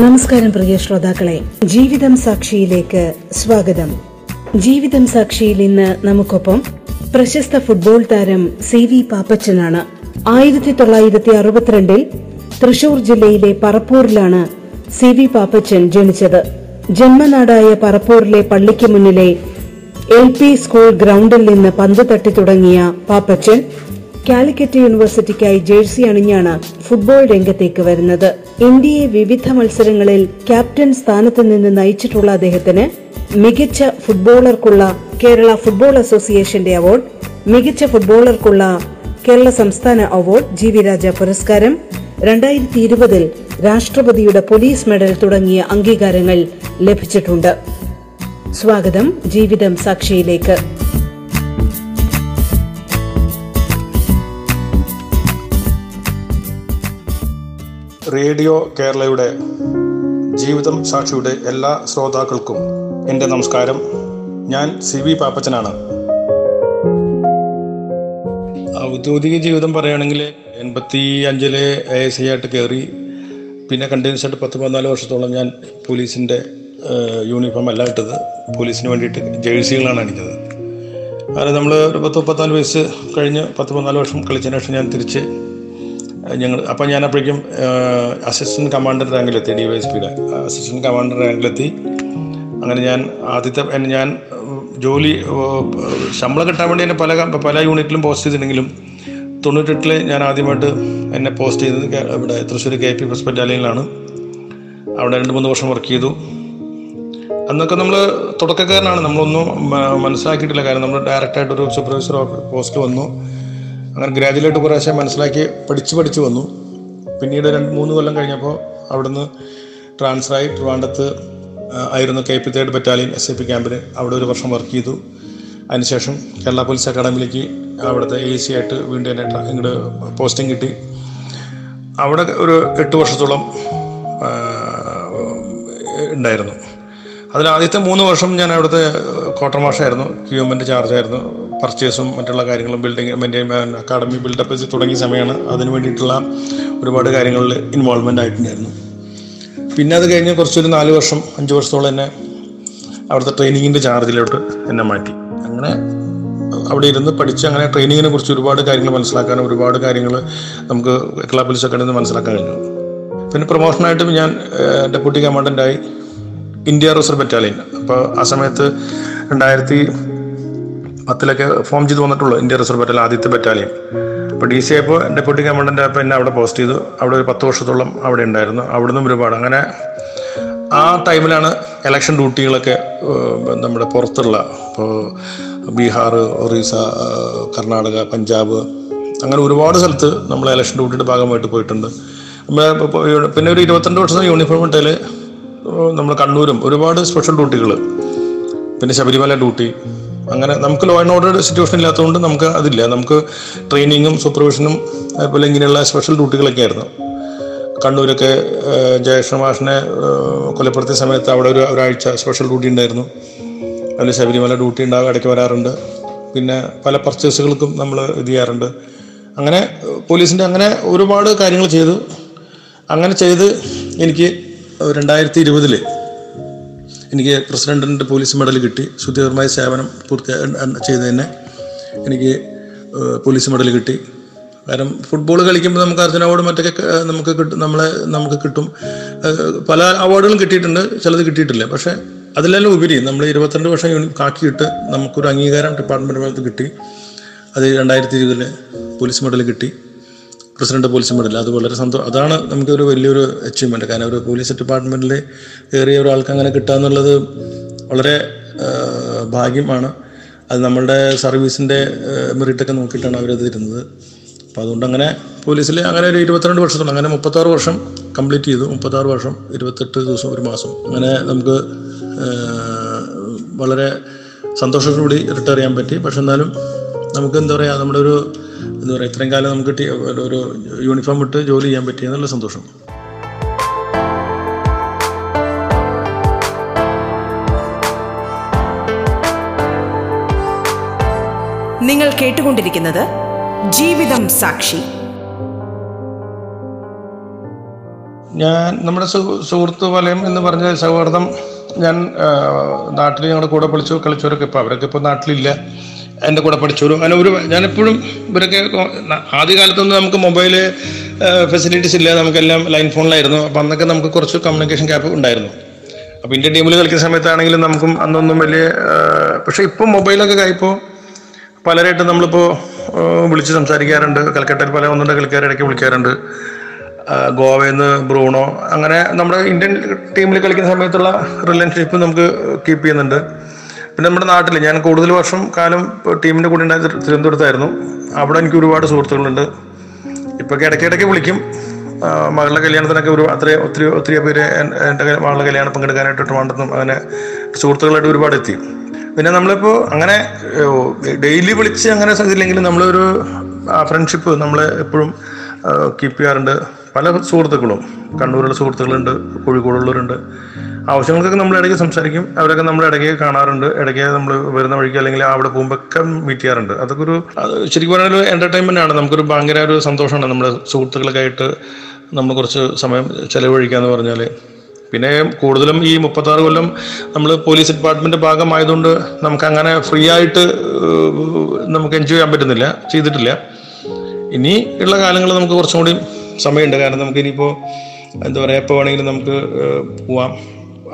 നമസ്കാരം പ്രിയ ശ്രോതാക്കളെ. ജീവിതം സാക്ഷിയിലേക്ക് സ്വാഗതം. ജീവിതം സാക്ഷിയിൽ ഇന്ന് നമുക്കൊപ്പം പ്രശസ്ത ഫുട്ബോൾ താരം സി വി പാപ്പച്ചനാണ്. ആയിരത്തി തൊള്ളായിരത്തി അറുപത്തിരണ്ടിൽ തൃശൂർ ജില്ലയിലെ പറപ്പൂരിലാണ് സി വി പാപ്പച്ചൻ ജനിച്ചത്. ജന്മനാടായ പറപ്പൂരിലെ പള്ളിക്ക് മുന്നിലെ എൽ പി സ്കൂൾ ഗ്രൗണ്ടിൽ നിന്ന് പന്ത് തട്ടി തുടങ്ങിയ പാപ്പച്ചൻ കാലിക്കറ്റ് യൂണിവേഴ്സിറ്റിക്കായി ജേഴ്സി അണിഞ്ഞാണ് ഫുട്ബോൾ രംഗത്തേക്ക് വരുന്നത്. ഇന്ത്യയെ വിവിധ മത്സരങ്ങളിൽ ക്യാപ്റ്റൻ സ്ഥാനത്ത് നിന്ന് നയിച്ചിട്ടുള്ള അദ്ദേഹത്തിന് മികച്ച ഫുട്ബോളർക്കുള്ള കേരള ഫുട്ബോൾ അസോസിയേഷന്റെ അവാർഡ് മികച്ച ഫുട്ബോളർക്കുള്ള കേരള സംസ്ഥാന അവാർഡ് ജി വി രാജ പുരസ്കാരം രണ്ടായിരത്തി ഇരുപതിൽ രാഷ്ട്രപതിയുടെ പോലീസ് മെഡൽ തുടങ്ങിയ അംഗീകാരങ്ങൾ ലഭിച്ചിട്ടുണ്ട്. സ്വാഗതം ജീവിതം സാക്ഷിയിലേക്ക്. റേഡിയോ കേരളയുടെ ജീവിതം സാക്ഷിയുടെ എല്ലാ ശ്രോതാക്കൾക്കും എന്റെ നമസ്കാരം. ഞാൻ സി വി പാപ്പച്ചനാണ്. ഔദ്യോഗിക ജീവിതം പറയുകയാണെങ്കിൽ എൺപത്തി അഞ്ചിലെ എ ഐ ആയിട്ട് കയറി പിന്നെ കണ്ടിന്യൂസ് ആയിട്ട് പത്ത് പതിനാല് വർഷത്തോളം ഞാൻ പോലീസിന്റെ യൂണിഫോം അല്ല ഇട്ടത്. പോലീസിന് വേണ്ടിയിട്ട് ജേഴ്സികളാണ് അണിഞ്ഞത്. അത് നമ്മൾ ഒരു പത്ത് മുപ്പത്തിനാല് വയസ്സ് കഴിഞ്ഞ് പത്ത് പതിനാല് വർഷം കളിച്ചതിന് ശേഷം ഞാൻ തിരിച്ച് ഞങ്ങൾ അപ്പം ഞാൻ അപ്പോഴേക്കും അസിസ്റ്റന്റ് കമാൻഡർ റാങ്കിലെത്തി ഡി വൈ എസ് പിയുടെ അസിസ്റ്റന്റ് കമാൻഡർ റാങ്കിലെത്തി അങ്ങനെ ഞാൻ ആദ്യത്തെ ഞാൻ ജോലി ശമ്പളം കിട്ടാൻ വേണ്ടി എന്നെ പല പല യൂണിറ്റിലും പോസ്റ്റ് ചെയ്തിട്ടുണ്ടെങ്കിലും തൊണ്ണൂറ്റെട്ടിൽ ഞാൻ ആദ്യമായിട്ട് എന്നെ പോസ്റ്റ് ചെയ്തത് ഇവിടെ തൃശ്ശൂർ കെ പി ഹോസ്പിറ്റാലിയിലാണ് അവിടെ രണ്ട് മൂന്ന് വർഷം വർക്ക് ചെയ്തു. അന്നൊക്കെ നമ്മൾ തുടക്കക്കാരനാണ്. നമ്മളൊന്നും മനസ്സിലാക്കിയിട്ടില്ല. കാരണം നമ്മൾ ഡയറക്റ്റായിട്ട് ഒരു സൂപ്പർവൈസർ പോസ്റ്റ് വന്നു. അങ്ങനെ ഗ്രാജുവേറ്റ് പ്രാവശ്യം മനസ്സിലാക്കി പഠിച്ച് പഠിച്ച് വന്നു. പിന്നീട് രണ്ട് മൂന്ന് കൊല്ലം കഴിഞ്ഞപ്പോൾ അവിടുന്ന് ട്രാൻസ്ഫറായി ട്രിവാൻഡത്ത് ആയിരുന്നു K P third battalion S A P ക്യാമ്പിന് അവിടെ ഒരു വർഷം വർക്ക് ചെയ്തു. അതിനുശേഷം കേരള പോലീസ് അക്കാഡമിയിലേക്ക് അവിടുത്തെ എ സി ആയിട്ട് വീണ്ടും എന്നെ ഇങ്ങോട്ട് പോസ്റ്റിംഗ് കിട്ടി. അവിടെ ഒരു എട്ട് വർഷത്തോളം ഉണ്ടായിരുന്നു. അതിൽ ആദ്യത്തെ മൂന്ന് വർഷം ഞാൻ അവിടുത്തെ ക്വാർട്ടർ മാഷായിരുന്നു ക്യൂമെന്റ് ചാർജായിരുന്നു പർച്ചേസും മറ്റുള്ള കാര്യങ്ങളും ബിൽഡിംഗ് മെയിന്റെയിൻ അക്കാഡമി ബിൽഡപ്പ് തുടങ്ങിയ സമയമാണ് അതിന് വേണ്ടിയിട്ടുള്ള ഒരുപാട് കാര്യങ്ങളിൽ ഇൻവോൾവ്മെന്റ് ആയിട്ടുണ്ടായിരുന്നു. പിന്നെ അത് കഴിഞ്ഞ് കുറച്ചൊരു നാല് വർഷം അഞ്ച് വർഷത്തോളം എന്നെ അവിടുത്തെ ട്രെയിനിങ്ങിന്റെ ചാർജിലോട്ട് എന്നെ മാറ്റി. അങ്ങനെ അവിടെ ഇരുന്ന് പഠിച്ച് അങ്ങനെ ട്രെയിനിങ്ങിനെ കുറിച്ച് ഒരുപാട് കാര്യങ്ങൾ മനസ്സിലാക്കാനും ഒരുപാട് കാര്യങ്ങൾ നമുക്ക് നിന്ന് മനസ്സിലാക്കാൻ കഴിഞ്ഞു. പിന്നെ പ്രൊമോഷനായിട്ടും ഞാൻ ഡെപ്യൂട്ടി കമാൻഡന്റായി ഇന്ത്യ റിസർവ് ബറ്റാലിയൻ. അപ്പോൾ ആ സമയത്ത് രണ്ടായിരത്തി പത്തിലൊക്കെ ഫോം ചെയ്ത് വന്നിട്ടുള്ളൂ ഇന്ത്യ റിസർവ് ബറ്റാലിയൻ ആദ്യത്തെ ബറ്റാലിയൻ. അപ്പോൾ ഡി സി ആയപ്പോൾ ഡെപ്യൂട്ടി കമാൻഡന്റ് ആയപ്പോൾ എന്നെ അവിടെ പോസ്റ്റ് ചെയ്തു. അവിടെ ഒരു പത്ത് വർഷത്തോളം അവിടെ ഉണ്ടായിരുന്നു. അവിടുന്ന് ഒരുപാട്. അങ്ങനെ ആ ടൈമിലാണ് ഇലക്ഷൻ ഡ്യൂട്ടികളൊക്കെ നമ്മുടെ പുറത്തുള്ള ഇപ്പോൾ ബീഹാർ ഒറീസ കർണാടക പഞ്ചാബ് അങ്ങനെ ഒരുപാട് സ്ഥലത്ത് നമ്മൾ ഇലക്ഷൻ ഡ്യൂട്ടിയുടെ ഭാഗമായിട്ട് പോയിട്ടുണ്ട്. പിന്നെ ഒരു ഇരുപത്തിരണ്ട് വർഷം യൂണിഫോം ഇട്ടതിൽ നമ്മൾ കണ്ണൂരും ഒരുപാട് സ്പെഷ്യൽ ഡ്യൂട്ടികൾ പിന്നെ ശബരിമല ഡ്യൂട്ടി അങ്ങനെ നമുക്ക് ലോ ആൻഡ് ഓർഡർ സിറ്റുവേഷൻ ഇല്ലാത്തതുകൊണ്ട് നമുക്ക് അതില്ല. നമുക്ക് ട്രെയിനിങ്ങും സൂപ്പർവിഷനും അതുപോലെ ഇങ്ങനെയുള്ള സ്പെഷ്യൽ ഡ്യൂട്ടികളൊക്കെ ആയിരുന്നു. കണ്ണൂരൊക്കെ ജയകൃഷ്ണ മാഷിനെ കൊലപ്പെടുത്തിയ സമയത്ത് അവിടെ ഒരു ഒരാഴ്ച സ്പെഷ്യൽ ഡ്യൂട്ടി ഉണ്ടായിരുന്നു. അതിൽ ശബരിമല ഡ്യൂട്ടി ഉണ്ടാകും ഇടയ്ക്ക് വരാറുണ്ട്. പിന്നെ പല പർച്ചേസുകൾക്കും നമ്മൾ ഇത് ചെയ്യാറുണ്ട്. അങ്ങനെ പോലീസിന്റെ അങ്ങനെ ഒരുപാട് കാര്യങ്ങൾ ചെയ്തു. അങ്ങനെ ചെയ്ത് എനിക്ക് രണ്ടായിരത്തി ഇരുപതിൽ എനിക്ക് പ്രസിഡന്റിന്റെ പോലീസ് മെഡൽ കിട്ടി. ശുദ്ധിപരമായ സേവനം പൂർത്തി ചെയ്തതിന് എനിക്ക് പോലീസ് മെഡൽ കിട്ടി. കാരണം ഫുട്ബോൾ കളിക്കുമ്പോൾ നമുക്ക് അർജുന അവാർഡ് മറ്റൊക്കെ നമുക്ക് കിട്ടും നമ്മളെ നമുക്ക് കിട്ടും. പല അവാർഡുകളും കിട്ടിയിട്ടുണ്ട്. ചിലത് കിട്ടിയിട്ടില്ല. പക്ഷേ അതിലെല്ലാം ഉപരി നമ്മൾ ഇരുപത്തിരണ്ട് വർഷം കാക്കിയിട്ട് നമുക്കൊരു അംഗീകാരം ഡിപ്പാർട്ട്മെന്റ് ഭാഗത്ത് കിട്ടി. അത് രണ്ടായിരത്തി ഇരുപതിൽ പോലീസ് മെഡൽ കിട്ടി. പ്രസിഡന്റ് പോലീസ് മെഡൽ അത് വളരെ സന്തോഷം അതാണ് നമുക്കൊരു വലിയൊരു അച്ചീവ്മെന്റ് കാരണം ഒരു പോലീസ് ഡിപ്പാർട്ട്മെന്റിൽ കയറിയ ഒരാൾക്ക് അങ്ങനെ കിട്ടുക എന്നുള്ളത് വളരെ ഭാഗ്യമാണ്. അത് നമ്മളുടെ സർവീസിന്റെ മെറിറ്റൊക്കെ നോക്കിയിട്ടാണ് അവരത് തരുന്നത് അപ്പോൾ അതുകൊണ്ട് അങ്ങനെ പോലീസിൽ അങ്ങനെ ഒരു ഇരുപത്തിരണ്ട് വർഷത്തോളം അങ്ങനെ മുപ്പത്താറ് വർഷം കംപ്ലീറ്റ് ചെയ്തു. മുപ്പത്താറ് വർഷം ഇരുപത്തെട്ട് ദിവസം ഒരു മാസം. അങ്ങനെ നമുക്ക് വളരെ സന്തോഷത്തോടുകൂടി റിട്ടയർ ചെയ്യാൻ പറ്റി. പക്ഷെ എന്നാലും നമുക്ക് എന്താ പറയുക നമ്മുടെ ഒരു എന്താ പറയുക ഇത്രയും കാലം നമുക്ക് ഒരു- യൂണിഫോം ഇട്ട് ജോലി ചെയ്യാൻ പറ്റിയ നല്ല സന്തോഷം. നിങ്ങൾ കേട്ടുകൊണ്ടിരിക്കുന്നത് ജീവിതം സാക്ഷി. ഞാൻ നമ്മുടെ സു- സുഹൃത്ത് വലയം എന്ന് പറഞ്ഞ സൗഹാർദ്ദം ഞാൻ നാട്ടിൽ ഞങ്ങളുടെ കൂടെ പൊളിച്ചു കളിച്ചവരൊക്കെ ഇപ്പോൾ അവരൊക്കെ ഇപ്പോൾ നാട്ടിലില്ല. എന്റെ കൂടെ പഠിച്ചവരും അങ്ങനെ ഒരു ഞാനെപ്പോഴും ഇവരൊക്കെ ആദ്യകാലത്തൊന്നും നമുക്ക് മൊബൈൽ ഫെസിലിറ്റീസ് ഇല്ല നമുക്കെല്ലാം ലൈൻ ഫോണിലായിരുന്നു. അപ്പം അന്നൊക്കെ നമുക്ക് കുറച്ച് കമ്മ്യൂണിക്കേഷൻ ഗ്യാപ്പ് ഉണ്ടായിരുന്നു. അപ്പോൾ ഇന്ത്യൻ ടീമിൽ കളിക്കുന്ന സമയത്താണെങ്കിലും നമുക്കും അന്നൊന്നും വലിയ പക്ഷേ ഇപ്പം മൊബൈലൊക്കെ കഴിപ്പോൾ പലരായിട്ട് നമ്മളിപ്പോൾ വിളിച്ച് സംസാരിക്കാറുണ്ട്. കൽക്കട്ടയിൽ പല ഒന്നുണ്ട് കളിക്കാരിടയ്ക്ക് വിളിക്കാറുണ്ട്. ഗോവയിൽ നിന്ന് ബ്രൂണോ അങ്ങനെ നമ്മുടെ ഇന്ത്യൻ ടീമിൽ കളിക്കുന്ന സമയത്തുള്ള റിലേഷൻഷിപ്പ് നമുക്ക് കീപ്പ് ചെയ്യുന്നുണ്ട്. പിന്നെ നമ്മുടെ നാട്ടിൽ ഞാൻ കൂടുതൽ വർഷം കാലം ടീമിന്റെ കൂടെ ഉണ്ടായിരുന്നു തിരുവനന്തപുരത്തായിരുന്നു. അവിടെ എനിക്ക് ഒരുപാട് സുഹൃത്തുക്കളുണ്ട്. ഇപ്പൊക്കെ ഇടയ്ക്കിടയ്ക്ക് വിളിക്കും. മകളുടെ കല്യാണത്തിനൊക്കെ ഒരു അത്രയും ഒത്തിരി ഒത്തിരി പേര് എന്റെ മകളുടെ കല്യാണം പങ്കെടുക്കാനായിട്ട് ട്രിവാൻഡ്രത്തും അങ്ങനെ സുഹൃത്തുക്കളായിട്ട് ഒരുപാട് എത്തി. പിന്നെ നമ്മളിപ്പോൾ അങ്ങനെ ഡെയിലി വിളിച്ച് അങ്ങനെ ഇതില്ലെങ്കിലും നമ്മളൊരു ഫ്രണ്ട്ഷിപ്പ് നമ്മൾ എപ്പോഴും കീപ്പ് ചെയ്യാറുണ്ട്. പല സുഹൃത്തുക്കളും. കണ്ണൂരുള്ള സുഹൃത്തുക്കളുണ്ട് കോഴിക്കോടുള്ളവരുണ്ട്. ആവശ്യങ്ങൾക്കൊക്കെ നമ്മൾ ഇടയ്ക്ക് സംസാരിക്കും. അവരൊക്കെ നമ്മൾ ഇടയ്ക്ക് കാണാറുണ്ട്. ഇടയ്ക്ക് നമ്മൾ വരുന്ന വഴിക്ക് അല്ലെങ്കിൽ അവിടെ പോകുമ്പോഴൊക്കെ മീറ്റ് ചെയ്യാറുണ്ട്. അതൊക്കെ ഒരു ശരിക്കും പറഞ്ഞാൽ ഒരു എന്റർടൈൻമെന്റ് ആണ്. നമുക്കൊരു ഭയങ്കര ഒരു സന്തോഷമാണ് നമ്മുടെ സുഹൃത്തുക്കളൊക്കെ ആയിട്ട് നമ്മൾ കുറച്ച് സമയം ചെലവഴിക്കാന്ന് പറഞ്ഞാൽ പിന്നെ കൂടുതലും ഈ മുപ്പത്താറ് കൊല്ലം നമ്മൾ പോലീസ് ഡിപ്പാർട്ട്മെന്റ് ഭാഗമായതുകൊണ്ട് നമുക്ക് അങ്ങനെ ഫ്രീ ആയിട്ട് നമുക്ക് എൻജോയ് ചെയ്യാൻ പറ്റുന്നില്ല ചെയ്തിട്ടില്ല. ഇനി ഉള്ള കാലങ്ങളിൽ നമുക്ക് കുറച്ചും കൂടി സമയമുണ്ട്. കാരണം നമുക്ക് ഇനിയിപ്പോൾ എന്താ പറയുക എപ്പോൾ വേണമെങ്കിലും നമുക്ക് പോവാം.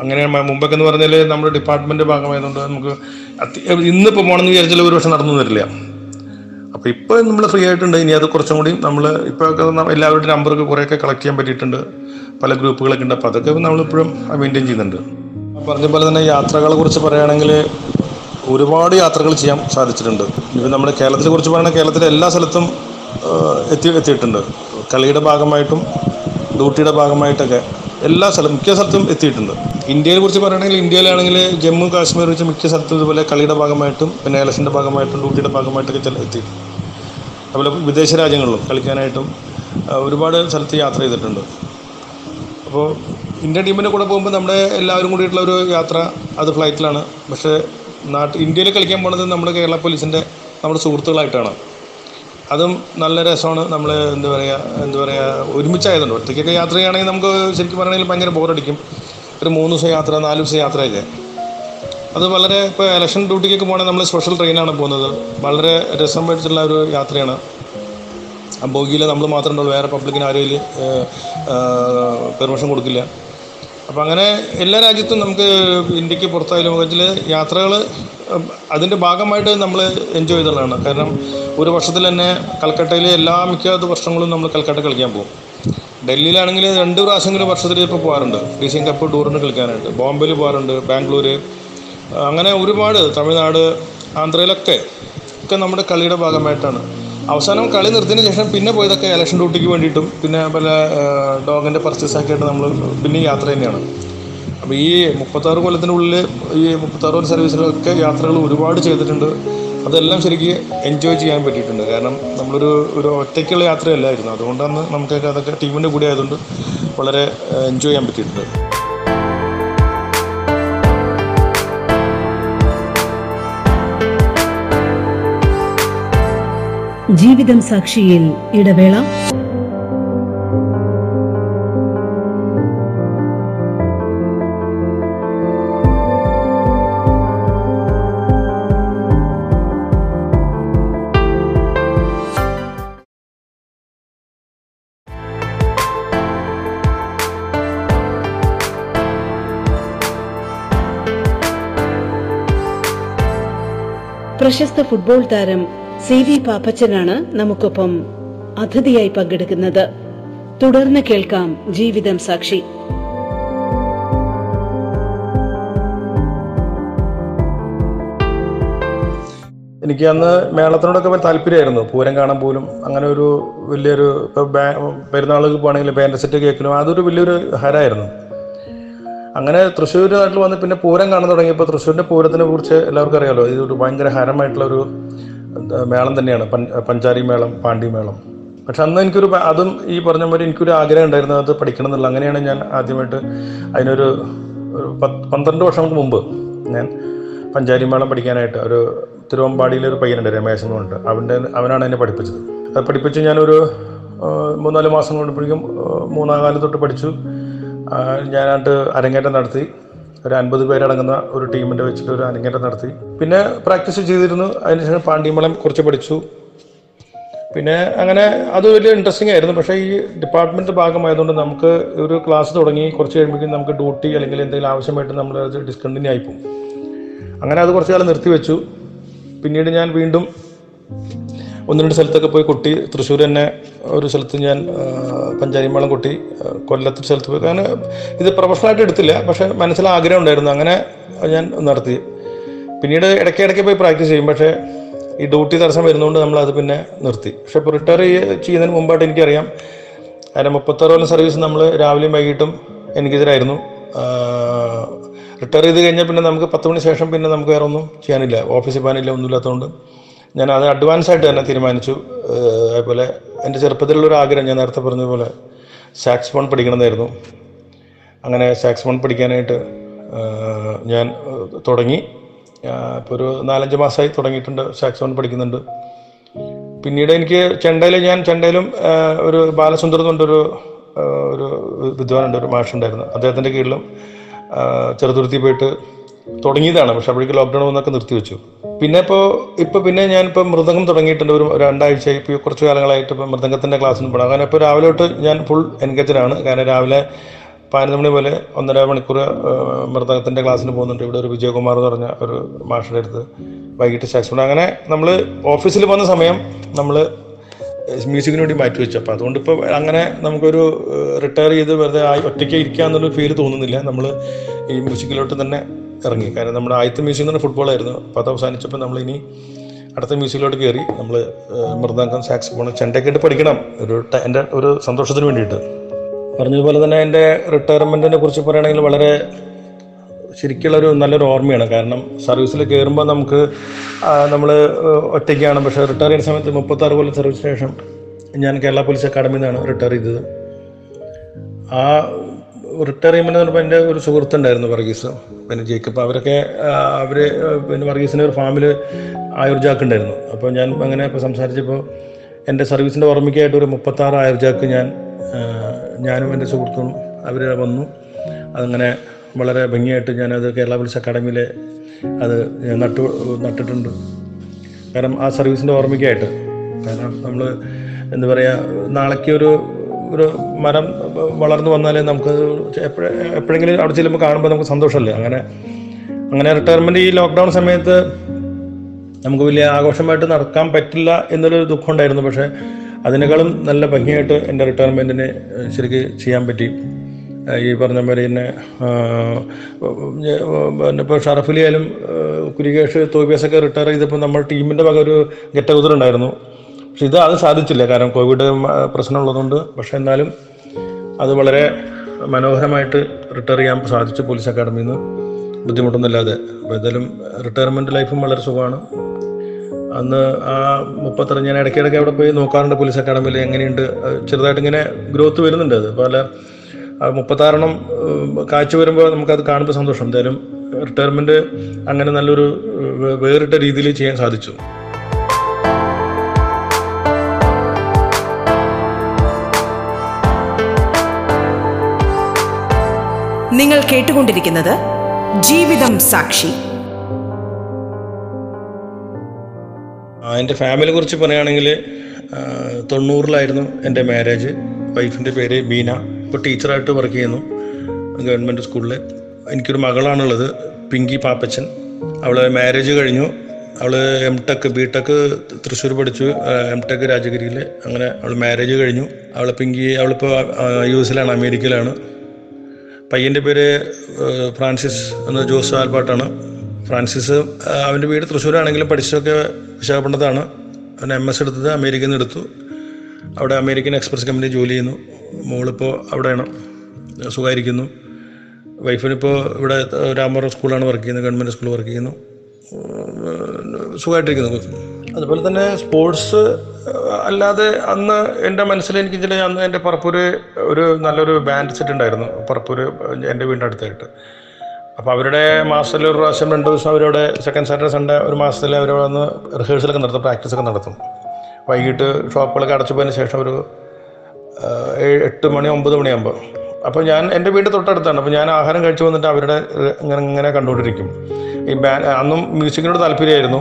അങ്ങനെ മുമ്പൊക്കെ എന്ന് പറഞ്ഞാൽ നമ്മുടെ ഡിപ്പാർട്ട്മെന്റ് ഭാഗമായതുകൊണ്ട് നമുക്ക് ഇന്നിപ്പോ പോകണമെന്ന് വിചാരിച്ചാൽ ഒരു വർഷം നടന്നു തരില്ല അപ്പൊ ഇപ്പൊ നമ്മൾ ഫ്രീ ആയിട്ടുണ്ട്. ഇനി അത് കുറച്ചും കൂടി നമ്മൾ ഇപ്പൊ എല്ലാവരുടെ നമ്പറൊക്കെ കുറെയൊക്കെ കളക്ട് ചെയ്യാൻ പറ്റിയിട്ടുണ്ട്. പല ഗ്രൂപ്പുകളൊക്കെ ഉണ്ട്. അപ്പൊ അതൊക്കെ നമ്മളിപ്പോഴും മെയിന്റെയിൻ ചെയ്യുന്നുണ്ട്. പറഞ്ഞ പോലെ തന്നെ യാത്രകളെ കുറിച്ച് പറയുകയാണെങ്കിൽ ഒരുപാട് യാത്രകൾ ചെയ്യാൻ സാധിച്ചിട്ടുണ്ട്. ഇപ്പം നമ്മുടെ കേരളത്തിനെ കുറിച്ച് പറയുകയാണെങ്കിൽ കേരളത്തിലെ എല്ലാ സ്ഥലത്തും എത്തി എത്തിയിട്ടുണ്ട്. കളിയുടെ ഭാഗമായിട്ടും ഡ്യൂട്ടിയുടെ ഭാഗമായിട്ടൊക്കെ എല്ലാ സ്ഥലം മിക്ക സ്ഥലത്തും എത്തിയിട്ടുണ്ട്. ഇന്ത്യയെ കുറിച്ച് പറയുകയാണെങ്കിൽ ഇന്ത്യയിലാണെങ്കിൽ ജമ്മു കാശ്മീർ വെച്ച് മിക്ക സ്ഥലത്തും ഇതുപോലെ കളിയുടെ ഭാഗമായിട്ടും പിന്നെ ഇലക്ഷന്റെ ഭാഗമായിട്ടും ഡ്യൂട്ടിയുടെ ഭാഗമായിട്ടൊക്കെ ചില എത്തി. അതുപോലെ വിദേശ രാജ്യങ്ങളിലും കളിക്കാനായിട്ടും ഒരുപാട് സ്ഥലത്ത് യാത്ര ചെയ്തിട്ടുണ്ട്. അപ്പോൾ ഇന്ത്യ ടീമിന്റെ കൂടെ പോകുമ്പോൾ നമ്മുടെ എല്ലാവരും കൂടിയിട്ടുള്ള ഒരു യാത്ര അത് ഫ്ലൈറ്റിലാണ്. പക്ഷേ നാട്ടിൽ ഇന്ത്യയിൽ കളിക്കാൻ പോണത് നമ്മുടെ കേരള പോലീസിന്റെ നമ്മുടെ സുഹൃത്തുക്കളായിട്ടാണ്. അതും നല്ല രസമാണ്. നമ്മൾ എന്താ പറയുക എന്താ പറയുക ഒരുമിച്ചായതുകൊണ്ട്. ഒറ്റയ്ക്കൊക്കെ യാത്ര ചെയ്യുകയാണെങ്കിൽ നമുക്ക് ശരിക്കും പറയുകയാണെങ്കിൽ ഭയങ്കര ബോറടിക്കും ഒരു മൂന്ന് ദിവസം യാത്ര നാല് ദിവസം യാത്രയൊക്കെ അത് വളരെ ഇപ്പോൾ ഇലക്ഷൻ ഡ്യൂട്ടിക്കൊക്കെ പോകണമെങ്കിൽ നമ്മൾ സ്പെഷ്യൽ ട്രെയിനാണ് പോകുന്നത്. വളരെ രസം പിടിച്ചുള്ള ഒരു യാത്രയാണ്. ആ ബോഗിയിൽ നമ്മൾ മാത്രമേ ഉള്ളൂ വേറെ പബ്ലിക്കിന് ആരും പെർമിഷൻ കൊടുക്കില്ല. അപ്പം അങ്ങനെ എല്ലാ രാജ്യത്തും നമുക്ക് ഇന്ത്യയ്ക്ക് പുറത്തായാലും വെച്ചാൽ യാത്രകൾ അതിന്റെ ഭാഗമായിട്ട് നമ്മൾ എൻജോയ് ചെയ്തുള്ളതാണ്. കാരണം ഒരു വർഷത്തിൽ തന്നെ കൽക്കട്ടയിലെ എല്ലാ മിക്ക വർഷങ്ങളും നമ്മൾ കൽക്കട്ട കളിക്കാൻ പോകും. ഡൽഹിയിലാണെങ്കിൽ രണ്ട് പ്രാവശ്യമെങ്കിലും വർഷത്തിൽ ഇപ്പോൾ പോകാറുണ്ട്. ഏഷ്യൻ കപ്പ് ടൂറിന് കളിക്കാനായിട്ട്. ബോംബെയിൽ പോകാറുണ്ട് ബാംഗ്ലൂർ അങ്ങനെ ഒരുപാട് തമിഴ്നാട് ആന്ധ്രയിലൊക്കെ ഒക്കെ നമ്മുടെ കളിയുടെ ഭാഗമായിട്ടാണ്. അവസാനം കളി നിർത്തിയതിന് ശേഷം പിന്നെ പോയതൊക്കെ ഇലക്ഷൻ ഡ്യൂട്ടിക്ക് വേണ്ടിയിട്ടും പിന്നെ പല ഡോഗിന്റെ പർച്ചേസ് ആക്കിയിട്ട് നമ്മൾ പിന്നെ യാത്ര തന്നെയാണ്. അപ്പോൾ ഈ മുപ്പത്താറ് കൊല്ലത്തിനുള്ളിൽ ഈ മുപ്പത്താറ് കൊല്ലം സർവീസിലൊക്കെ യാത്രകൾ ഒരുപാട് ചെയ്തിട്ടുണ്ട്. അതെല്ലാം ശരിക്കും എൻജോയ് ചെയ്യാൻ പറ്റിയിട്ടുണ്ട്. കാരണം നമ്മളൊരു ഒരു ഒറ്റയ്ക്കുള്ള യാത്രയല്ലായിരുന്നു. അതുകൊണ്ടാണ് നമുക്കൊക്കെ അതൊക്കെ ടീമിന്റെ കൂടെ ആയതുകൊണ്ട് വളരെ എൻജോയ് ചെയ്യാൻ പറ്റിയിട്ടുണ്ട്. ജീവിതം സാക്ഷിയിൽ ഇടവേള. പ്രശസ്ത ഫുട്ബോൾ താരം സി വി പാപ്പച്ചനാണ് നമുക്കൊപ്പം അതിഥിയായി പങ്കെടുക്കുന്നത്. തുടർന്ന് കേൾക്കാം ജീവിതം സാക്ഷി. എനിക്ക് അന്ന് മേളത്തിനോടൊക്കെ താല്പര്യമായിരുന്നു. പൂരം കാണാൻ പോലും അങ്ങനെ ഒരു വലിയൊരു പെരുന്നാളുകൾ പോകണമെങ്കിൽ ബാൻഡ് സെറ്റ് കേൾക്കലും അതൊരു വലിയൊരു ഹരായിരുന്നു. അങ്ങനെ തൃശ്ശൂർ നാട്ടിൽ വന്ന് പിന്നെ പൂരം കാണാൻ തുടങ്ങിയപ്പോൾ തൃശ്ശൂരിന്റെ പൂരത്തിനെ കുറിച്ച് എല്ലാവർക്കും അറിയാലോ. ഇത് ഒരു ഭയങ്കര ഹരമായിട്ടുള്ള ഒരു മേളം തന്നെയാണ്. പഞ്ചാരി മേളം പാണ്ടി മേളം. പക്ഷെ അന്ന് എനിക്കൊരു അതും ഈ പറഞ്ഞ പോലെ എനിക്കൊരു ആഗ്രഹം ഉണ്ടായിരുന്നു അത് പഠിക്കണം എന്നുള്ളത് അങ്ങനെയാണ് ഞാൻ ആദ്യമായിട്ട് അതിനൊരു പന്ത്രണ്ട് വർഷങ്ങൾക്ക് മുമ്പ് ഞാൻ പഞ്ചാരി മേളം പഠിക്കാനായിട്ട് ഒരു തിരുവമ്പാടിയിലെ ഒരു പയ്യനുണ്ട് രമേശ് എന്ന് പറഞ്ഞിട്ട്. അവന്റെ അവനാണ് എന്നെ പഠിപ്പിച്ചത്. അത് പഠിപ്പിച്ച് ഞാനൊരു മൂന്നാൽ മാസം കൊണ്ടപ്പോഴേക്കും മൂന്നാം കാലം തൊട്ട് പഠിച്ചു. ഞാനായിട്ട് അരങ്ങേറ്റം നടത്തി. ഒരു അൻപത് പേരടങ്ങുന്ന ഒരു ടീമിന്റെ വെച്ചിട്ട് ഒരു അരങ്ങേറ്റം നടത്തി. പിന്നെ പ്രാക്ടീസ് ചെയ്തിരുന്നു. അതിനുശേഷം പാണ്ഡിമളം കുറച്ച് പഠിച്ചു. പിന്നെ അങ്ങനെ അത് വലിയ ഇൻട്രസ്റ്റിംഗ് ആയിരുന്നു. പക്ഷേ ഈ ഡിപ്പാർട്ട്മെന്റ് ഭാഗമായതുകൊണ്ട് നമുക്ക് ഒരു ക്ലാസ് തുടങ്ങി. കുറച്ച് കഴിയുമ്പോഴേക്കും നമുക്ക് ഡ്യൂട്ടി അല്ലെങ്കിൽ എന്തെങ്കിലും ആവശ്യമായിട്ട് നമ്മൾ അത് ഡിസ്കണ്ടിന്യൂ ആയിപ്പോവും അങ്ങനെ അത് കുറച്ച് കാലം നിർത്തിവെച്ചു. പിന്നീട് ഞാൻ വീണ്ടും ഒന്ന് രണ്ട് സ്ഥലത്തൊക്കെ പോയി കൊട്ടി തൃശ്ശൂർ തന്നെ ഒരു സ്ഥലത്ത് ഞാൻ പഞ്ചാരിമേളം കൊട്ടി കൊല്ലത്ത് സ്ഥലത്ത് പോയി. അങ്ങനെ ഇത് പ്രൊഫഷണലായിട്ട് എടുത്തില്ല പക്ഷെ മനസ്സിൽ ആഗ്രഹം ഉണ്ടായിരുന്നു. അങ്ങനെ ഞാൻ നടത്തി. പിന്നീട് ഇടയ്ക്ക് ഇടയ്ക്ക് പോയി പ്രാക്ടീസ് ചെയ്യും പക്ഷേ ഈ ഡ്യൂട്ടി തടസ്സം വരുന്നതുകൊണ്ട് നമ്മൾ അത് പിന്നെ നിർത്തി. പക്ഷെ ഇപ്പോൾ റിട്ടയർ ചെയ്യുന്നതിന് മുമ്പായിട്ട് എനിക്കറിയാം അതിന്റെ മുപ്പത്താറ് കൊല്ലം സർവീസ് നമ്മൾ രാവിലെയും വൈകിട്ടും എനിക്കെതിരായിരുന്നു. റിട്ടയർ ചെയ്ത് കഴിഞ്ഞാൽ പിന്നെ നമുക്ക് പത്ത് മണി ശേഷം പിന്നെ നമുക്ക് വേറെ ഒന്നും ചെയ്യാനില്ല ഓഫീസിൽ പോകാനില്ല ഒന്നുമില്ലാത്തതുകൊണ്ട്. ഞാൻ അത് അഡ്വാൻസ് ആയിട്ട് തന്നെ തീരുമാനിച്ചു. അതേപോലെ എന്റെ ചെറുപ്പത്തിലുള്ള ഒരു ആഗ്രഹം ഞാൻ നേരത്തെ പറഞ്ഞതുപോലെ പോലെ സാക്സ് ഫോൺ പഠിക്കണമെന്നായിരുന്നു. അങ്ങനെ സാക്സ് ഫോൺ പഠിക്കാനായിട്ട് ഞാൻ തുടങ്ങി. ഇപ്പോൾ ഒരു നാലഞ്ച് മാസമായി തുടങ്ങിയിട്ടുണ്ട് സാക്സ് ഫോൺ പഠിക്കുന്നുണ്ട്. പിന്നീട് എനിക്ക് ചെണ്ടയിൽ ഞാൻ ചെണ്ടയിലും ഒരു ബാലസുന്ദർ എന്ന് പറഞ്ഞൊരു ഒരു വിദ്വാനുണ്ട് ഒരു മാഷുണ്ടായിരുന്നു. അദ്ദേഹത്തിന്റെ കീഴിലും ചെറുതുരുത്തി പോയിട്ട് തുടങ്ങിയതാണ്. പക്ഷെ അപ്പോഴേക്ക് ലോക്ക്ഡൗൺ വന്നൊക്കെ നിർത്തിവെച്ചു. പിന്നെ ഇപ്പോൾ ഇപ്പോൾ പിന്നെ ഞാനിപ്പോൾ മൃദംഗം തുടങ്ങിയിട്ടുണ്ട്. ഒരു രണ്ടാഴ്ച ഇപ്പോൾ കുറച്ച് കാലങ്ങളായിട്ട് ഇപ്പോൾ മൃദംഗത്തിന്റെ ക്ലാസ്സിന് പോകണം അങ്ങനെ ഇപ്പോൾ രാവിലെ തൊട്ട് ഞാൻ ഫുൾ എൻഗേജഡ് ആണ്. കാരണം രാവിലെ പതിനൊന്ന് മണി പോലെ ഒന്നര മണിക്കൂർ മൃദംഗത്തിന്റെ ക്ലാസ്സിന് പോകുന്നുണ്ട്. ഇവിടെ ഒരു വിജയകുമാർ എന്ന് പറഞ്ഞ ഒരു മാഷിന്റെ അടുത്ത് വൈകിട്ട് ശാസ്ത്രം അങ്ങനെ നമ്മൾ ഓഫീസിൽ വന്ന സമയം നമ്മൾ മ്യൂസിക്കിന് വേണ്ടി മാറ്റി വെച്ചു. അപ്പോൾ അതുകൊണ്ട് ഇപ്പോൾ അങ്ങനെ നമുക്കൊരു റിട്ടയർ ചെയ്ത് വെറുതെ ഒറ്റയ്ക്ക് ഇരിക്കുക എന്നൊരു ഫീൽ തോന്നുന്നില്ല. നമ്മൾ ഈ മ്യൂസിക്കിലോട്ട് തന്നെ ഇറങ്ങി. കാരണം നമ്മുടെ ആദ്യത്തെ മ്യൂസിയം പറഞ്ഞാൽ ഫുട്ബോളായിരുന്നു അപ്പോൾ അത് അവസാനിച്ചപ്പോൾ നമ്മൾ ഇനി അടുത്ത മ്യൂസിയത്തിലോട്ട് കയറി നമ്മൾ മൃദംഗം സാക്സ് പോകണം ചെണ്ടയൊക്കെ ആയിട്ട് പഠിക്കണം. ഒരു എന്റെ ഒരു സന്തോഷത്തിന് വേണ്ടിയിട്ട്. പറഞ്ഞതുപോലെ തന്നെ എന്റെ റിട്ടയർമെന്റിനെ കുറിച്ച് പറയുകയാണെങ്കിൽ വളരെ ശരിക്കുള്ളൊരു നല്ലൊരു ഓർമ്മയാണ്. കാരണം സർവീസിൽ കയറുമ്പോൾ നമുക്ക് നമ്മൾ ഒറ്റയ്ക്കാണ്. പക്ഷേ റിട്ടയർ ചെയ്യുന്ന സമയത്ത് മുപ്പത്താറ് കൊല്ലം സർവീസിന് ശേഷം ഞാൻ കേരള പോലീസ് അക്കാഡമിയിൽ നിന്നാണ് റിട്ടയർ ചെയ്തത്. ആ റിട്ടയർ ചെയ്യുമ്പോൾ പറഞ്ഞപ്പോൾ എന്റെ ഒരു സുഹൃത്തുണ്ടായിരുന്നു വർഗീസ് പിന്നെ ജേക്കബ്. അവരൊക്കെ അവർ പിന്നെ വർഗീസിന്റെ ഒരു ഫാമിൽ ആയുർജാക്ക് ഉണ്ടായിരുന്നു അപ്പോൾ ഞാൻ അങ്ങനെ ഇപ്പോൾ സംസാരിച്ചപ്പോൾ എന്റെ സർവീസിന്റെ ഓർമ്മയ്ക്കായിട്ട് ഒരു മുപ്പത്താറ് ആയുർജാക്ക് ഞാൻ ഞാനും എന്റെ സുഹൃത്തും അവർ വന്നു. അതങ്ങനെ വളരെ ഭംഗിയായിട്ട് ഞാനത് കേരള പോലീസ് അക്കാഡമിയിലെ അത് നട്ടു നട്ടിട്ടുണ്ട്. കാരണം ആ സർവീസിന്റെ ഓർമ്മയ്ക്കായിട്ട്. കാരണം നമ്മൾ എന്താ പറയുക നാളേക്ക് ഒരു ഒരു മരം വളർന്നു വന്നാലേ നമുക്ക് എപ്പോഴ- എപ്പോഴെങ്കിലും അവിടെ ചെല്ലുമ്പോൾ കാണുമ്പോൾ നമുക്ക് സന്തോഷമല്ലേ? അങ്ങനെ അങ്ങനെ റിട്ടയർമെന്റ് ഈ ലോക്ക്ഡൗൺ സമയത്ത് നമുക്ക് വലിയ ആഘോഷമായിട്ട് നടക്കാൻ പറ്റില്ല എന്നൊരു ദുഃഖം ഉണ്ടായിരുന്നു. പക്ഷേ അതിനേക്കാളും നല്ല ഭംഗിയായിട്ട് എന്റെ റിട്ടയർമെന്റിന് ശരിക്ക് ചെയ്യാൻ പറ്റി. ഈ പറഞ്ഞ പോലെ തന്നെ പിന്നെ ഇപ്പോൾ ഷറഫലി ആയാലും കുരികേഷ് തോബിയസൊക്കെ റിട്ടയർ ചെയ്തപ്പോൾ നമ്മൾ ടീമിന്റെ വക ഒരു ഗെറ്റ് ടുഗദർ ഉണ്ടായിരുന്നു. പക്ഷെ ഇത് അത് സാധിച്ചില്ല. കാരണം കോവിഡ് പ്രശ്നമുള്ളതുകൊണ്ട്. പക്ഷെ എന്നാലും അത് വളരെ മനോഹരമായിട്ട് റിട്ടയർ ചെയ്യാൻ സാധിച്ചു പോലീസ് അക്കാഡമിയിൽ നിന്ന് ബുദ്ധിമുട്ടൊന്നുമില്ലാതെ. അപ്പോൾ ഏതായാലും റിട്ടയർമെന്റ് ലൈഫും വളരെ സുഖമാണ്. അന്ന് ആ മുപ്പത്തറ് ഞാൻ ഇടയ്ക്കിടയ്ക്ക് അവിടെ പോയി നോക്കാറുണ്ട് പോലീസ് അക്കാഡമിയിൽ എങ്ങനെയുണ്ട്. ചെറുതായിട്ട് ഇങ്ങനെ ഗ്രോത്ത് വരുന്നുണ്ട്. അത് പല മുപ്പത്താറെണ്ണം കാഴ്ച വരുമ്പോൾ നമുക്കത് കാണുമ്പോൾ സന്തോഷം. എന്തായാലും റിട്ടയർമെന്റ് അങ്ങനെ നല്ലൊരു വേറിട്ട രീതിയിൽ ചെയ്യാൻ സാധിച്ചു. നിങ്ങൾ കേട്ടുകൊണ്ടിരിക്കുന്നത് ജീവിതം സാക്ഷി. എന്റെ ഫാമിലിയെ കുറിച്ച് പറയുകയാണെങ്കിൽ തൊണ്ണൂറിലായിരുന്നു എന്റെ മാരേജ്. വൈഫിന്റെ പേര് ബീന. ഇപ്പോൾ ടീച്ചറായിട്ട് വർക്ക് ചെയ്യുന്നു ഗവൺമെന്റ് സ്കൂളിൽ. എനിക്കൊരു മകളാണുള്ളത് പിങ്കി പാപ്പച്ചൻ. അവൾ മാരേജ് കഴിഞ്ഞു. അവൾ M Tech B Tech Thrissur പഠിച്ചു. എം ടെക് രാജഗിരിയിൽ അങ്ങനെ അവൾ മാരേജ് കഴിഞ്ഞു. അവൾ പിങ്കി അവളിപ്പോൾ യു എസിലാണ് അമേരിക്കയിലാണ്. പയ്യന്റെ പേര് ഫ്രാൻസിസ് എന്ന ജോസ് ആൽബർട്ടാണ്. ഫ്രാൻസിസ് അവന്റെ വീട് തൃശ്ശൂരാണെങ്കിലും പഠിച്ചതൊക്കെ വിശാഖപട്ടണത്താണ്. അവൻ എം എസ് എടുത്തത് അമേരിക്കയിൽ നിന്ന് എടുത്തു. അവിടെ അമേരിക്കൻ എക്സ്പ്രസ് കമ്പനി ജോലി ചെയ്യുന്നു. മോളിപ്പോൾ അവിടെയാണ് സുഖമായിരിക്കുന്നു. വൈഫിനിപ്പോൾ ഇവിടെ രാമപുരം സ്കൂളാണ് വർക്ക് ചെയ്യുന്നത് ഗവൺമെന്റ് സ്കൂളിൽ വർക്ക് ചെയ്യുന്നു. സുഖമായിട്ടിരിക്കുന്നു. അതുപോലെ തന്നെ സ്പോർട്സ് അല്ലാതെ അന്ന് എന്റെ മനസ്സിൽ എനിക്ക് ചില അന്ന് എന്റെ പറപ്പൂര് ഒരു നല്ലൊരു ബാൻഡ് സെറ്റ് ഉണ്ടായിരുന്നു. പറപ്പൂര് എന്റെ വീടിന്റെ അടുത്തായിട്ട്. അപ്പോൾ അവരുടെ മാസത്തിൽ ഒരു പ്രാവശ്യം രണ്ട് ദിവസം അവരുടെ സെക്കൻഡ് സാറ്റർഡേ സൺഡേ ഒരു മാസത്തിൽ അവർ വന്ന് റിഹേഴ്സലൊക്കെ നടത്തും പ്രാക്ടീസൊക്കെ നടത്തും. വൈകിട്ട് ഷോപ്പുകളൊക്കെ അടച്ചു പോയതിന് ശേഷം ഒരു എട്ട് മണി ഒമ്പത് മണിയാകുമ്പോൾ അപ്പോൾ ഞാൻ എന്റെ വീട് തൊട്ടടുത്താണ്. അപ്പോൾ ഞാൻ ആഹാരം കഴിച്ചു വന്നിട്ട് അവരുടെ ഇങ്ങനെ ഇങ്ങനെ കണ്ടുകൊണ്ടിരിക്കും. ഈ ബാ അന്നും മ്യൂസിക്കിനോട് താല്പര്യമായിരുന്നു.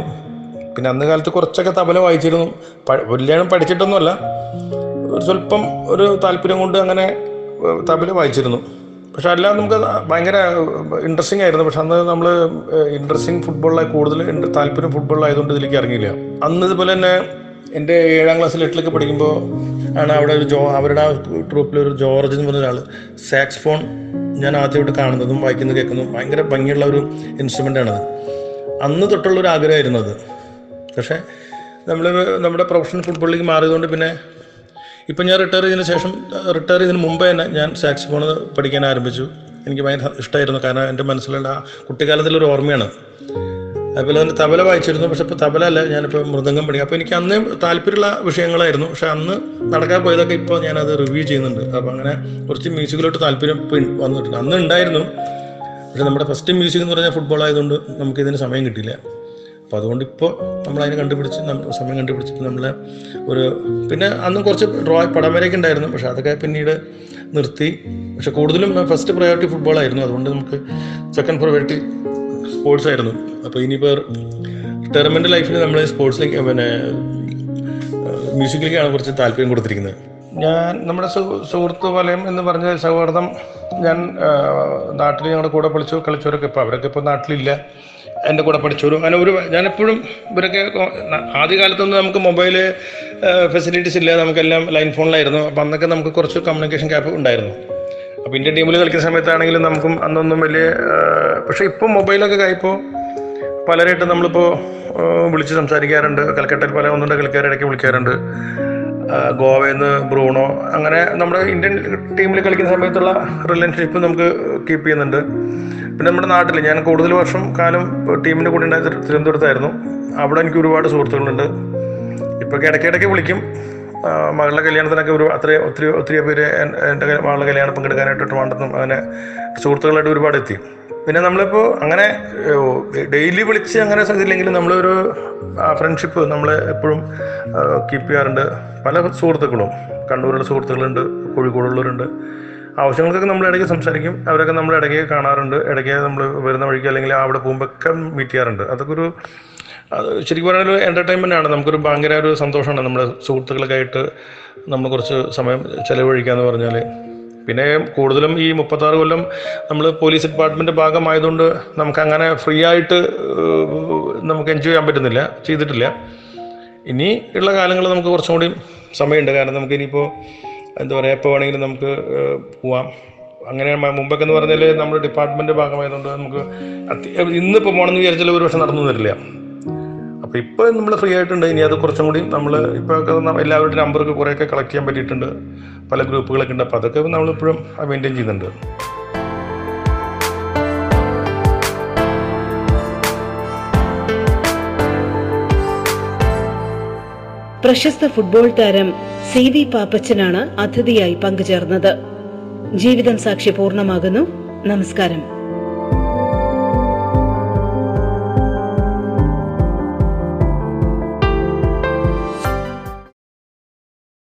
പിന്നെ അന്ന് കാലത്ത് കുറച്ചൊക്കെ തബല വായിച്ചിരുന്നു. വല്യാണം പഠിച്ചിട്ടൊന്നുമല്ല. ഒരു സ്വല്പം ഒരു താല്പര്യം കൊണ്ട് അങ്ങനെ തബല വായിച്ചിരുന്നു. പക്ഷെ അല്ലാതെ നമുക്ക് ഭയങ്കര ഇൻട്രസ്റ്റിംഗ് ആയിരുന്നു. പക്ഷെ അന്ന് നമ്മൾ ഇൻട്രസ്റ്റിംഗ് ഫുട്ബോളിലായി കൂടുതൽ താല്പര്യം ഫുട്ബോളിലായതുകൊണ്ട് ഇതിലേക്ക് ഇറങ്ങിയില്ല. അന്ന് ഇതുപോലെ തന്നെ എന്റെ ഏഴാം ക്ലാസ്സിൽ എട്ടിലൊക്കെ പഠിക്കുമ്പോൾ ആണ് അവിടെ ഒരു ജോ അവരുടെ ആ ട്രൂപ്പിൽ ഒരു ജോർജ് എന്ന് പറഞ്ഞ ഒരാൾ സാക്സ് ഫോൺ ഞാൻ ആദ്യമായിട്ട് കാണുന്നതും വായിക്കുന്നതും കേൾക്കുന്നതും ഭയങ്കര ഭംഗിയുള്ള ഒരു ഇൻസ്ട്രുമെന്റ് ആണത്. അന്ന് തൊട്ടുള്ള ഒരു ആഗ്രഹമായിരുന്നു അത്. പക്ഷേ നമ്മൾ നമ്മുടെ പ്രൊഫഷണൽ ഫുട്ബോളിലേക്ക് മാറിയതുകൊണ്ട് പിന്നെ ഇപ്പം ഞാൻ റിട്ടയർ ചെയ്തതിന് ശേഷം റിട്ടയർ ചെയ്തതിന് മുമ്പേ തന്നെ ഞാൻ സാക്സ് ഫോൺ പഠിക്കാൻ ആരംഭിച്ചു. എനിക്ക് ഭയങ്കര ഇഷ്ടമായിരുന്നു കാരണം എന്റെ മനസ്സിലുള്ള കുട്ടിക്കാലത്തിലൊരു ഓർമ്മയാണ്. അതുപോലെ തന്നെ തബല വായിച്ചിരുന്നു. പക്ഷെ ഇപ്പോൾ തബല അല്ല ഞാനിപ്പോൾ മൃദംഗം പഠിക്കും അപ്പോൾ എനിക്ക് അന്ന് താല്പര്യമുള്ള വിഷയങ്ങളായിരുന്നു. പക്ഷെ അന്ന് നടക്കാൻ പോയതൊക്കെ ഇപ്പോൾ ഞാനത് റിവ്യൂ ചെയ്യുന്നുണ്ട്. അപ്പോൾ അങ്ങനെ കുറച്ച് മ്യൂസിക്കിലോട്ട് താല്പര്യം വന്നിട്ടുണ്ട്. അന്ന് ഉണ്ടായിരുന്നു. പക്ഷെ നമ്മുടെ ഫസ്റ്റ് മ്യൂസിക് എന്ന് പറഞ്ഞാൽ ഫുട്ബോൾ ആയതുകൊണ്ട് നമുക്ക് ഇതിന് സമയം കിട്ടിയില്ല. അപ്പോൾ അതുകൊണ്ട് ഇപ്പോൾ നമ്മൾ അതിനെ കണ്ടുപിടിച്ച് സമയം കണ്ടുപിടിച്ചിട്ട് നമ്മൾ ഒരു പിന്നെ അന്ന് കുറച്ച് ഡ്രോ പടം വരെയൊക്കെ ഉണ്ടായിരുന്നു. പക്ഷെ അതൊക്കെ പിന്നീട് നിർത്തി. പക്ഷെ കൂടുതലും ഫസ്റ്റ് പ്രയോറിറ്റി ഫുട്ബോൾ ആയിരുന്നു. അതുകൊണ്ട് നമുക്ക് സെക്കൻഡ് പ്രയോറിറ്റി സ്പോർട്സ് ആയിരുന്നു. അപ്പോൾ ഇനിയിപ്പോൾ റിട്ടയർമെന്റ് ലൈഫിൽ നമ്മൾ സ്പോർട്സിലേക്ക് പിന്നെ മ്യൂസിക്കിലേക്കാണ് കുറച്ച് താല്പര്യം കൊടുത്തിരിക്കുന്നത്. ഞാൻ നമ്മുടെ സുഹൃത്ത് വലയം എന്ന് പറഞ്ഞ സൗഹൃദം ഞാൻ നാട്ടിൽ ഞങ്ങളുടെ കൂടെ പഠിച്ചു കളിച്ചവരൊക്കെ ഇപ്പോൾ അവരൊക്കെ ഇപ്പോൾ നാട്ടിലില്ല. എന്റെ കൂടെ പഠിച്ചവരും അങ്ങനെ ഒരു ഞാനെപ്പോഴും ഇവരൊക്കെ ആദ്യകാലത്തൊന്നും നമുക്ക് മൊബൈൽ ഫെസിലിറ്റീസ് ഇല്ല നമുക്കെല്ലാം ലൈൻ ഫോണിലായിരുന്നു. അപ്പം അന്നൊക്കെ നമുക്ക് കുറച്ച് കമ്മ്യൂണിക്കേഷൻ ഗ്യാപ്പ് ഉണ്ടായിരുന്നു. അപ്പോൾ ഇന്ത്യൻ ടീമിൽ കളിക്കുന്ന സമയത്താണെങ്കിലും നമുക്കും അന്നൊന്നും വലിയ പക്ഷേ ഇപ്പം മൊബൈലൊക്കെ കഴിപ്പോൾ പലരായിട്ട് നമ്മളിപ്പോൾ വിളിച്ച് സംസാരിക്കാറുണ്ട്. കൽക്കട്ടയിൽ പല ഒന്നുണ്ട് കളിക്കാർ ഇടയ്ക്ക് വിളിക്കാറുണ്ട്. ഗോവയിൽ നിന്ന് ബ്രൂണോ അങ്ങനെ നമ്മുടെ ഇന്ത്യൻ ടീമിൽ കളിക്കുന്ന സമയത്തുള്ള റിലേഷൻഷിപ്പ് നമുക്ക് കീപ്പ് ചെയ്യുന്നുണ്ട്. പിന്നെ നമ്മുടെ നാട്ടിൽ ഞാൻ കൂടുതൽ വർഷം കാലം ടീമിന്റെ കൂടെ ഉണ്ടായത് തിരുവനന്തപുരത്തായിരുന്നു. അവിടെ എനിക്ക് ഒരുപാട് സുഹൃത്തുക്കളുണ്ട്. ഇപ്പോൾ ഇടയ്ക്കിടയ്ക്ക് വിളിക്കും. മകളുടെ കല്യാണത്തിനൊക്കെ ഒരു അത്ര ഒത്തിരി ഒത്തിരി പേര് എൻ- എന്റെ മകളുടെ കല്യാണം പങ്കെടുക്കാനായിട്ട് വേണ്ടെന്നും അങ്ങനെ സുഹൃത്തുക്കളായിട്ട് ഒരുപാട് എത്തി. പിന്നെ നമ്മളിപ്പോൾ അങ്ങനെ ഡെയിലി വിളിച്ച് അങ്ങനെ ഇതില്ലെങ്കിലും നമ്മളൊരു ഫ്രണ്ട്ഷിപ്പ് നമ്മൾ എപ്പോഴും കീപ്പ് ചെയ്യാറുണ്ട്. പല സുഹൃത്തുക്കളും. കണ്ണൂരുള്ള സുഹൃത്തുക്കളുണ്ട് കോഴിക്കോടുള്ളവരുണ്ട്. ആവശ്യങ്ങൾക്കൊക്കെ നമ്മൾ ഇടയ്ക്ക് സംസാരിക്കും. അവരൊക്കെ നമ്മൾ ഇടയ്ക്ക് കാണാറുണ്ട്. ഇടയ്ക്ക് നമ്മൾ വരുന്ന വഴിക്ക് അല്ലെങ്കിൽ അവിടെ പോകുമ്പോഴൊക്കെ മീറ്റ് ചെയ്യാറുണ്ട്. അതൊക്കെ ഒരു ശരിക്കും പറഞ്ഞാൽ ഒരു എന്റർടൈൻമെന്റ് ആണ്. നമുക്കൊരു ഭയങ്കര ഒരു സന്തോഷമാണ്. നമ്മുടെ സുഹൃത്തുക്കളൊക്കെ ആയിട്ട് നമ്മൾ കുറച്ച് സമയം ചെലവഴിക്കുക എന്ന് പറഞ്ഞാൽ പിന്നെ കൂടുതലും ഈ മുപ്പത്താറ് കൊല്ലം നമ്മൾ പോലീസ് ഡിപ്പാർട്ട്മെന്റ് ഭാഗമായതുകൊണ്ട് നമുക്ക് അങ്ങനെ ഫ്രീ ആയിട്ട് നമുക്ക് എൻജോയ് ചെയ്യാൻ പറ്റുന്നില്ല ചെയ്തിട്ടില്ല. ഇനി ഉള്ള കാലങ്ങളിൽ നമുക്ക് കുറച്ചും കൂടി സമയമുണ്ട്. കാരണം നമുക്ക് ഇനിയിപ്പോൾ എന്താ പറയുക എപ്പോൾ വേണമെങ്കിലും നമുക്ക് പോവാം. അങ്ങനെ മുമ്പൊക്കെ എന്ന് പറഞ്ഞാൽ നമ്മുടെ ഡിപ്പാർട്ട്മെന്റ് ഭാഗമായതുകൊണ്ട് നമുക്ക് ഇന്നിപ്പോൾ പോകണമെന്ന് വിചാരിച്ചാൽ ഒരു പക്ഷെ നടന്നു തരില്ല അപ്പോൾ ഇപ്പോൾ നമ്മൾ ഫ്രീ ആയിട്ടുണ്ട്. ഇനി അത് കുറച്ചും കൂടി നമ്മൾ ഒക്കെ നമ്പർ എല്ലാവരുടെ നമ്പറൊക്കെ കുറേയൊക്കെ കളക്ട് ചെയ്യാൻ പറ്റിയിട്ടുണ്ട്. പല ഗ്രൂപ്പുകളൊക്കെ ഉണ്ട്. അപ്പോൾ അതൊക്കെ നമ്മളിപ്പോഴും മെയിന്റെയിൻ ചെയ്യുന്നുണ്ട്. പ്രശസ്ത ഫുട്ബോൾ താരം സി വി പാപ്പച്ചനാണ് അതിഥിയായി പങ്കുചേർന്നത്. ജീവിതം സാക്ഷി പൂർണമാകുന്നു. നമസ്കാരം.